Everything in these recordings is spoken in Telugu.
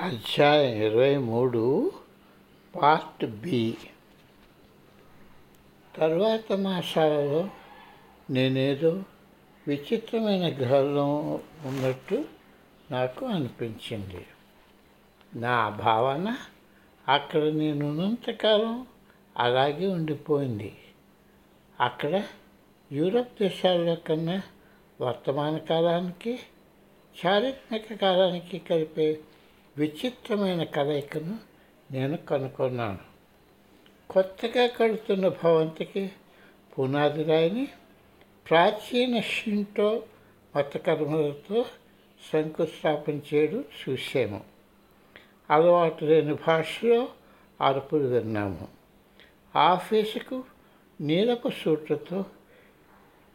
అధ్యాయం ఇరవై మూడు పార్ట్ బి. తర్వాత మాసాలలో నేనేదో విచిత్రమైన గ్రహంలో ఉన్నట్టు నాకు అనిపించింది. నా భావన అక్కడ నేనున్నంతకాలం అలాగే ఉండిపోయింది. అక్కడ యూరప్ దేశాల్లో కన్నా వర్తమాన కాలానికి చారిత్రక కాలానికి కలిపే విచిత్రమైన కలయికను నేను కనుగొన్నాను. కొత్తగా కడుతున్న భవంతికి పునాది రాయిని ప్రాచీన షింటో మతకర్మలతో శంకుస్థాపన చేయడం చూసాము అలవాటు లేని భాషలో అరుపులు విన్నాము. ఆఫీసుకు నీలపు సూట్లతో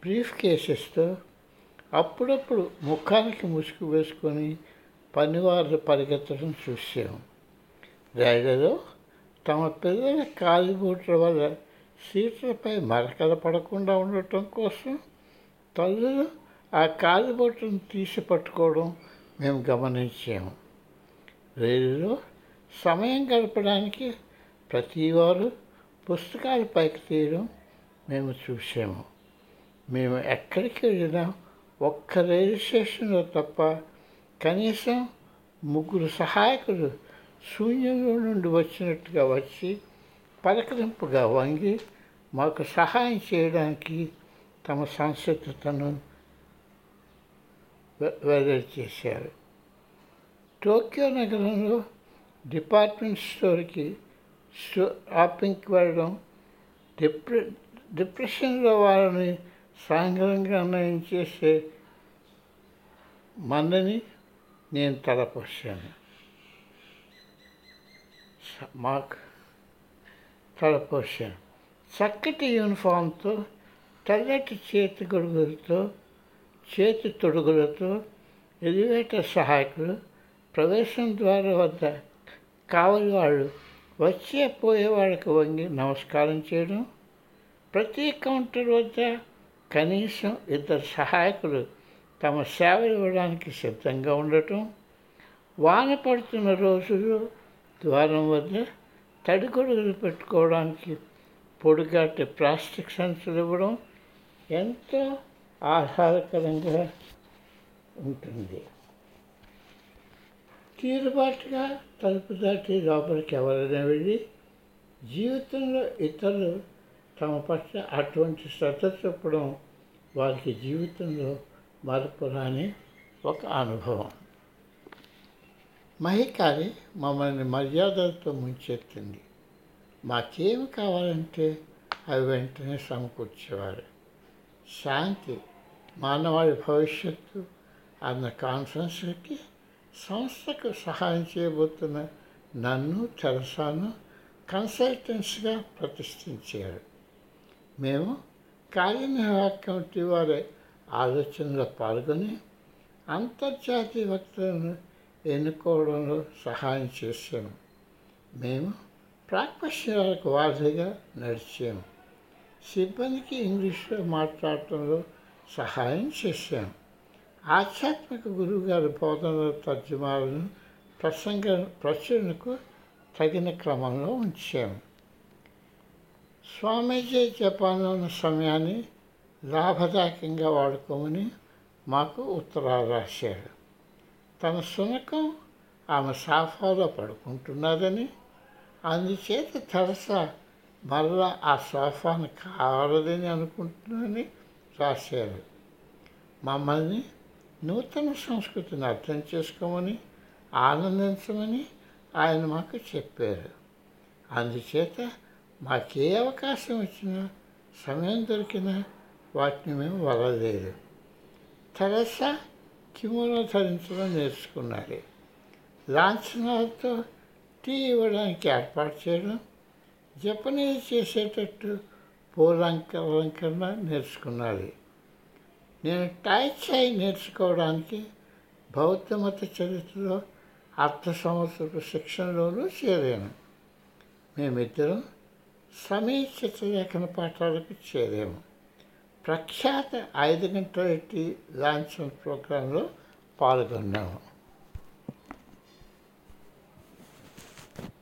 బ్రీఫ్ కేసెస్తో అప్పుడప్పుడు ముఖానికి ముసుగు వేసుకొని పనివారు పరిగెత్తడం చూసాము రైలులో తమ పిల్లల కాలిబూట్ల వల్ల సీట్లపై మరకలు పడకుండా ఉండటం కోసం తల్లులు ఆ కాలిబూట్లను తీసి పట్టుకోవడం మేము గమనించాము. రైలులో సమయం గడపడానికి ప్రతివారు పుస్తకాలు పైకి తీయడం మేము చూసాము మేము ఎక్కడికి వెళ్ళినా ఒక్క రైలు స్టేషన్లో తప్ప కనీసం ముగ్గురు సహాయకులు శూన్యంలో నుండి వచ్చినట్టుగా వచ్చి పలకరింపుగా వంగి మాకు సహాయం చేయడానికి తమ సంసిద్ధతను వెల్లడి చేశారు. టోక్యో నగరంలో డిపార్ట్మెంట్ స్టోర్కి షాపింగ్కి వెళ్ళడం డిప్రె డిప్రెషన్లో వాళ్ళని సాంఘికంగా నయం చేసే మందని నేను తలపోసాను మాకు తలపోసాను చక్కటి యూనిఫామ్తో తెల్లటి చేతి గొడుగులతో చేతి తొడుగులతో ఎలివేటర్ సహాయకులు ప్రవేశం ద్వారం వద్ద కావలి వాళ్ళు వచ్చే పోయే వాళ్ళకి వంగి నమస్కారం చేయడం ప్రతి కౌంటర్ వద్ద కనీసం ఇద్దరు సహాయకులు తమ సేవలు ఇవ్వడానికి సిద్ధంగా ఉండటం వాన పడుతున్న రోజుల్లో ద్వారం వద్ద తడిగొడుగులు పెట్టుకోవడానికి పొడిగాటి ప్లాస్టిక్ సంచులు ఇవ్వడం ఎంతో ఆహ్లాదకరంగా ఉంటుంది. తీరుబాటుగా తలుపు దాటి లోపలికి ఎవరైనా వెళ్ళి జీవితంలో ఇతరులు తమ పట్ల అటువంటి శ్రద్ధ చూపడం వారికి జీవితంలో మరపురాని ఒక అనుభవం. మహికారి మమ్మల్ని మర్యాదలతో ముంచెత్తింది. మాకేమి కావాలంటే అవి వెంటనే సమకూర్చేవారు. శాంతి మానవాళి భవిష్యత్తు అన్న కాన్ఫరెన్స్కి సంస్థకు సహాయం చేయబోతున్న నన్ను తెరసాను కన్సల్టెంట్స్గా ప్రతిష్ఠించారు. మేము కార్యనిర్వాహక కమిటీ వారే ఆలోచనలో పాల్గొని అంతర్జాతీయ వక్తలను ఎన్నుకోవడంలో సహాయం చేశాము. మేము ప్రాక్పశ్యాలకు వారధిగా నడిచాము. సిబ్బందికి ఇంగ్లీష్లో మాట్లాడటంలో సహాయం చేశాము. ఆధ్యాత్మిక గురువుగారి బోధనల తర్జుమాలను ప్రసంగ ప్రచురణకు తగిన క్రమంలో ఉంచాము. స్వామీజీ జపాన్ ఉన్న సమయాన్ని లాభదాయకంగా వాడుకోమని మాకు ఉత్తరాలు రాశారు. తన శునకం ఆమె సాఫాలో పడుకుంటున్నదని అందుచేత తెరసా మరలా ఆ సోఫాను కావాలని అనుకుంటున్నానని రాశారు. మమ్మల్ని నూతన సంస్కృతిని అర్థం చేసుకోమని ఆనందించమని ఆయన మాకు చెప్పారు. అందుచేత మాకే అవకాశం వచ్చినా సమయం దొరికినా వాటిని మేము వదలలేదు తెరసా కిమోనో ధరించడం నేర్చుకున్నారు. లాంఛనాలతో టీ ఇవ్వడానికి ఏర్పాటు చేయడం జపనీస్ చేసేటట్టు పూలంకరణ నేర్చుకున్నది నేను టాయ్ నేర్చుకోవడానికి బౌద్ధ మత చరిత్రలో అర్ధ సంవత్సరపు శిక్షణలోనూ చేరాను. మేమిద్దరం సమీ చిత్రలేఖన పాఠాలకు చేరాము. ప్రఖ్యాత ఐదు గంటల టీ లాంఛన్ ప్రోగ్రాంలో పాల్గొన్నాము.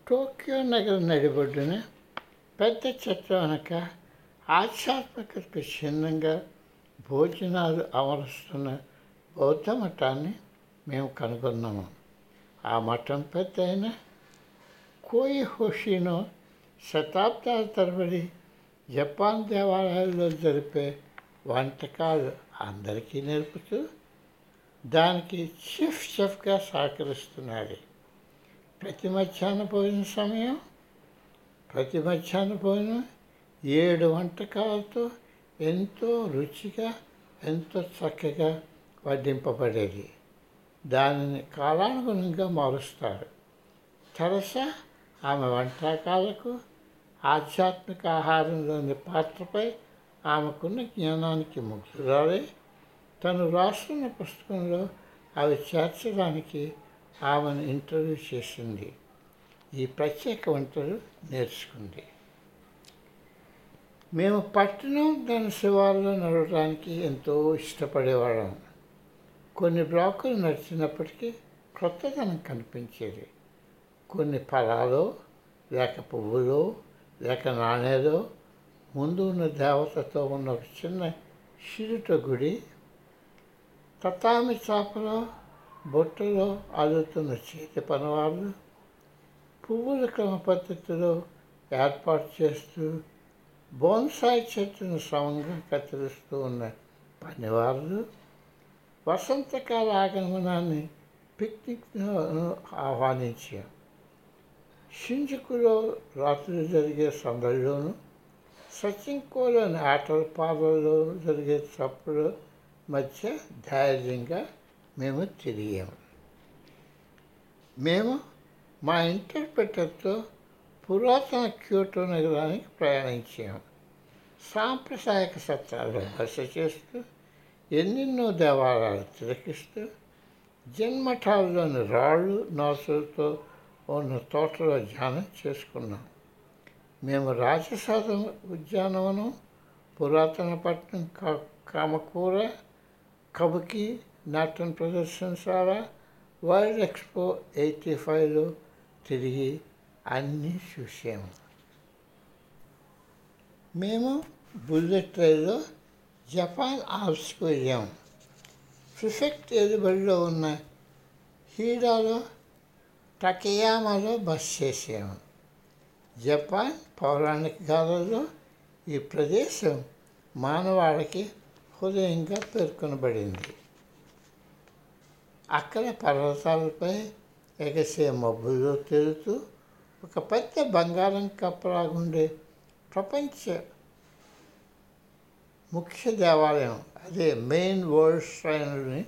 టోక్యో నగర నడిబొడ్డున పెద్ద చెట్ల వెనక ఆధ్యాత్మికతకు చిహ్నంగా భోజనాలు అమరుస్తున్న బౌద్ధ మఠాన్ని మేము కనుగొన్నాము. ఆ మఠం పెద్ద అయిన కోయి హోషినో శతాబ్దాల తరబడి జపాన్ దేవాలయాల్లో జరిపే వంటకాలు అందరికీ నేర్పుతూ దానికి చీఫ్ చెఫ్గా సహకరిస్తున్నారు ప్రతి మధ్యాహ్న భోజన సమయం ప్రతి మధ్యాహ్న భోజనం ఏడు వంటకాలతో ఎంతో రుచిగా ఎంతో చక్కగా వడ్డింపబడేది. దానిని కాలానుగుణంగా మారుస్తారు. తెరసా ఆమె వంటకాలకు ఆధ్యాత్మిక ఆహారంలోని పాత్రపై ఆమెకున్న జ్ఞానానికి ముగ్గురాలే తను రాస్తున్న పుస్తకంలో అవి చేర్చడానికి ఆమెను ఇంటర్వ్యూ చేసింది. ఈ ప్రత్యేక వంటలు నేర్చుకుంది. మేము పట్టణం దాని శివార్లో నడవడానికి ఎంతో ఇష్టపడేవాళ్ళం. కొన్ని బ్లాకులు నడిచినప్పటికీ క్రొత్తదనం కనిపించేది. కొన్ని ఫలాలు లేక పువ్వులో లేక నాణేలో ముందు ఉన్న దేవతతో ఉన్న ఒక చిన్న షిరుట గుడి తతామి చాపలో బొట్టలో అల్లుతున్న చేతి పనివాళ్ళు పువ్వుల క్రమ పద్ధతిలో ఏర్పాటు చేస్తూ బోన్సాయి చెట్టును సమంగా కత్తిరిస్తూ ఉన్న పనివాళ్ళు వసంతకాల ఆగమనాన్ని పిక్నిక్ను ఆహ్వానించాం షింజుకులో రాత్రి జరిగే సందడిలోను సచింకోలోని ఆటల పాలలో జరిగే చప్పుడు మధ్య ధైర్యంగా మేము తిరిగాము మేము మా ఇంటర్ప్రిటర్తో పురాతన క్యూటో నగరానికి ప్రయాణించాము సాంప్రదాయక సత్రాలు హర్ష చేస్తూ ఎన్నెన్నో దేవాలయాలు తిరకిస్తూ జన్మఠాల్లోని రాళ్ళు నాసులతో ఉన్న తోటలో ధ్యానం చేసుకున్నాం. మేము రాజసాద ఉద్యానవనం పురాతన పట్టణం కా కామకూర కబకి నాట్యం ప్రదర్శనశాల వరల్డ్ ఎక్స్పో ఎయిటీ ఫైవ్లో తిరిగి అన్నీ చూసాము మేము బుల్లెట్ ట్రైన్లో జపాన్ ఆల్ప్స్కి వెళ్ళాము ప్రిఫెక్ట్ ఎదుబడిలో ఉన్న హీడాలో టకియామాలో బస్ చేసాము జపాన్ పౌరాణిక గాథల్లో ఈ ప్రదేశం మానవాళికి హృదయంగా పేర్కొనబడింది. అక్కడ పర్వతాలపై ఎగసే మబ్బుల్లో తిరుగుతూ ఒక పెద్ద బంగారం కప్పలాగుండే ప్రపంచ ముఖ్య దేవాలయం అదే మెయిన్ వరల్డ్ శ్రైనుని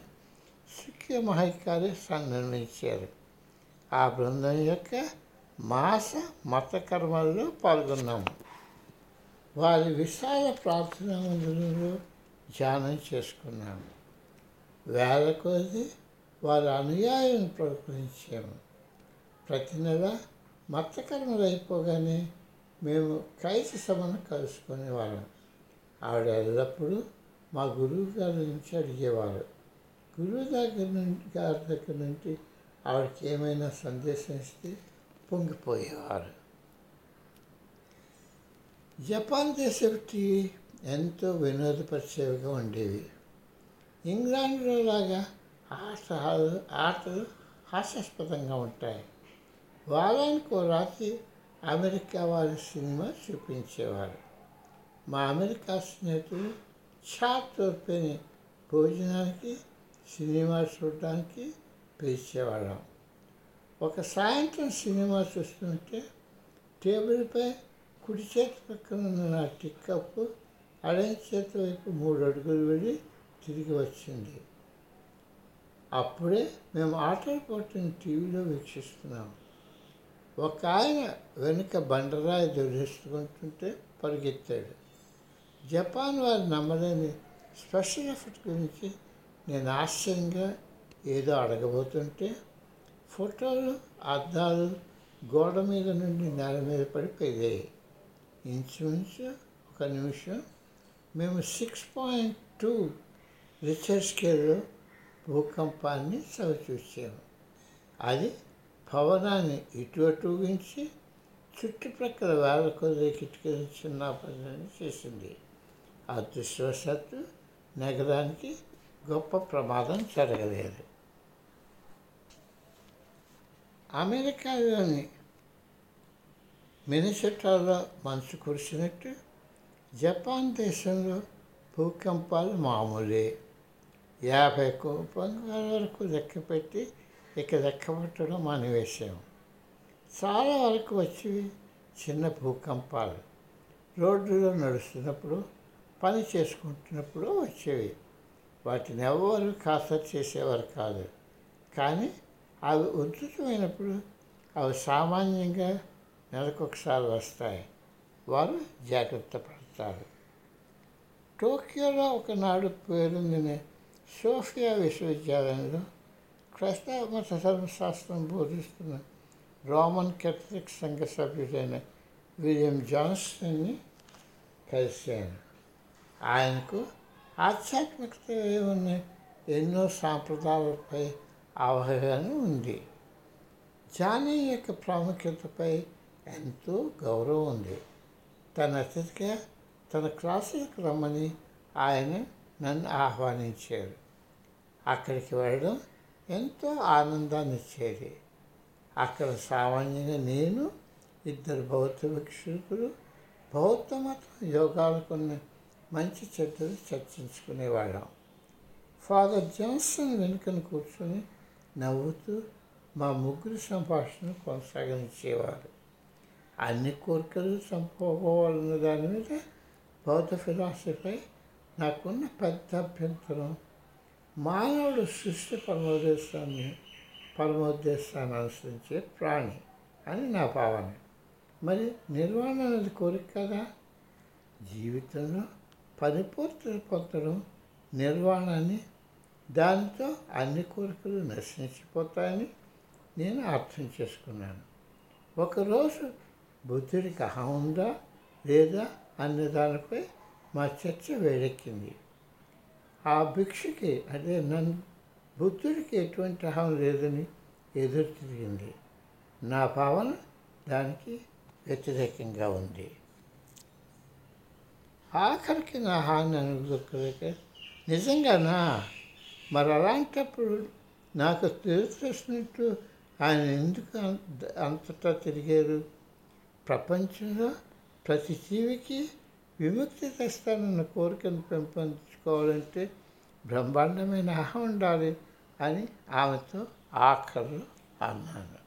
సిక్కి మహైకారి నిర్మించారు ఆ బృందం యొక్క మాస మత కర్మల్లో పాల్గొన్నాము వారి విశాల ప్రార్థనా మందిరంలో ధ్యానం చేసుకున్నాము వేల కొద్ది వారి అనుయాయులను ప్రకటించాము ప్రతి నెల మత కర్మలు అయిపోగానే మేము క్రైస్త సభను కలుసుకునేవాళ్ళం ఆవిడ ఎల్లప్పుడూ మా గురువు గారి నుంచి అడిగేవారు. గురువు దగ్గర నుండి గారి దగ్గర నుండి ఆవిడకి ఏమైనా సందేశం ఇస్తే పొంగిపోయేవారు. జపాన్ దేశపు ఎంతో వినోదపరిచేవిగా ఉండేవి. ఇంగ్లాండ్లో లాగా ఆటలు ఆటలు హాస్యాస్పదంగా ఉంటాయి. వారానికి ఓ రాత్రి అమెరికా వారి సినిమా చూపించేవారు. మా అమెరికా స్నేహితులు చా తోర్పిని భోజనానికి సినిమా చూడడానికి పిలిచేవాళ్ళం. ఒక సాయంత్రం సినిమా చూస్తుంటే టేబుల్పై కుడి చేతి పక్కన ఉన్న నా టిక్ కప్పు చేతి వైపు మూడు అడుగులు వెళ్ళి తిరిగి వచ్చింది. అప్పుడే మేము ఆటలు పోటీని టీవీలో వీక్షిస్తున్నాం. ఒక ఆయన వెనుక బండరాయి దొరికించుకుంటుంటే పరిగెత్తాడు. జపాన్ వారు నమ్మలేని స్పెషల్ ఎఫెక్ట్ గురించి నేను ఆశ్చర్యంగా ఏదో అడగబోతుంటే ఫోటోలు అద్దాలు గోడ మీద నుండి నేల మీద పడిపోయాయి ఇంచుమించు ఒక నిమిషం. మేము సిక్స్ పాయింట్ టూ రిచర్ స్కేల్లో భూకంపాన్ని చవిచూసాము అది భవనాన్ని ఇటు అటు ఊగించి చుట్టుప్రక్కల వేల కొద్ది కిటికీలు చిన్న పని చేసింది. అదృష్టవశాత్తు నగరానికి గొప్ప ప్రమాదం జరగలేదు. అమెరికాలోని మినిసెటాలో మంచు కురిసినట్టు జపాన్ దేశంలో భూకంపాలు మామూలే. యాభై కోపంగా వరకు లెక్కపెట్టి ఇక లెక్క పట్టడం మానివేశాం. చాలా వరకు వచ్చి చిన్న భూకంపాలు. రోడ్డులో నడుస్తున్నప్పుడు పని చేసుకుంటున్నప్పుడు వచ్చేవి. వాటిని ఎవరు ఖాతరు చేసేవారు కాదు. కానీ అవి ఉధృతమైనప్పుడు అవి సామాన్యంగా నెలకొకసారి వస్తాయి. వారు జాగ్రత్త పడతారు. టోక్యోలో ఒకనాడు పేరొందిన సోఫియా విశ్వవిద్యాలయంలో క్రైస్తవ మత ధర్మశాస్త్రం బోధిస్తున్న రోమన్ కెథలిక్ సంఘ సభ్యుడైన విలియం జాన్స్టన్ని కలిశాను. ఆయనకు ఆధ్యాత్మికత ఉన్న ఎన్నో సాంప్రదాయాలపై అవగాహన ఉంది. జానీ యొక్క ప్రాముఖ్యతపై ఎంతో గౌరవం ఉంది. తన అతిథిగా తన క్లాసులకు రమ్మని ఆయన నన్ను ఆహ్వానించారు. అక్కడికి వెళ్ళడం ఎంతో ఆనందాన్ని ఇచ్చేది. అక్కడ సామాన్యంగా నేను ఇద్దరు బౌద్ధ భిక్షుకులు బౌద్ధ మతం యోగాలకున్న మంచి చెడ్డలు చర్చించుకునేవాళ్ళం. ఫాదర్ జాన్సన్ వెనుకను కూర్చొని నవ్వుతూ మా ముగ్గురు సంభాషణ కొనసాగించేవారు. అన్ని కోరికలు చంపకపోవాలన్న దాని మీద బౌద్ధ ఫిలాసఫీపై నాకున్న పెద్ద అభ్యంతరం. మానవుడు సృష్టి పరమోద్దేశాన్ని పరమోద్దేశాన్ని అనుసరించే ప్రాణి అని నా భావన. మరి నిర్వహణ అనేది కోరిక కదా? జీవితంలో పరిపూర్తి పొందడం నిర్వాణాన్ని దానితో అన్ని కోరికలు నశించిపోతాయని నేను అర్థం చేసుకున్నాను. ఒకరోజు బుద్ధుడికి అహం ఉందా లేదా అనే దానిపై మా చర్చ వేడెక్కింది. ఆ భిక్షకి అదే నన్ను బుద్ధుడికి ఎటువంటి అహం లేదని ఎదురు తిరిగింది. నా భావన దానికి వ్యతిరేకంగా ఉంది. ఆఖరికి నా హాని అనుకోలేక నిజంగానా మరి అలాంటప్పుడు నాకు తెలిసినట్టు ఆయన ఎందుకు అంత- అంతటా తిరిగారు? ప్రపంచంలో ప్రతి జీవికి విముక్తి తెస్తానన్న కోరికను పెంపొందించుకోవాలంటే బ్రహ్మాండమైన అహం ఉండాలి అని ఆమెతో ఆఖరు అన్నాను.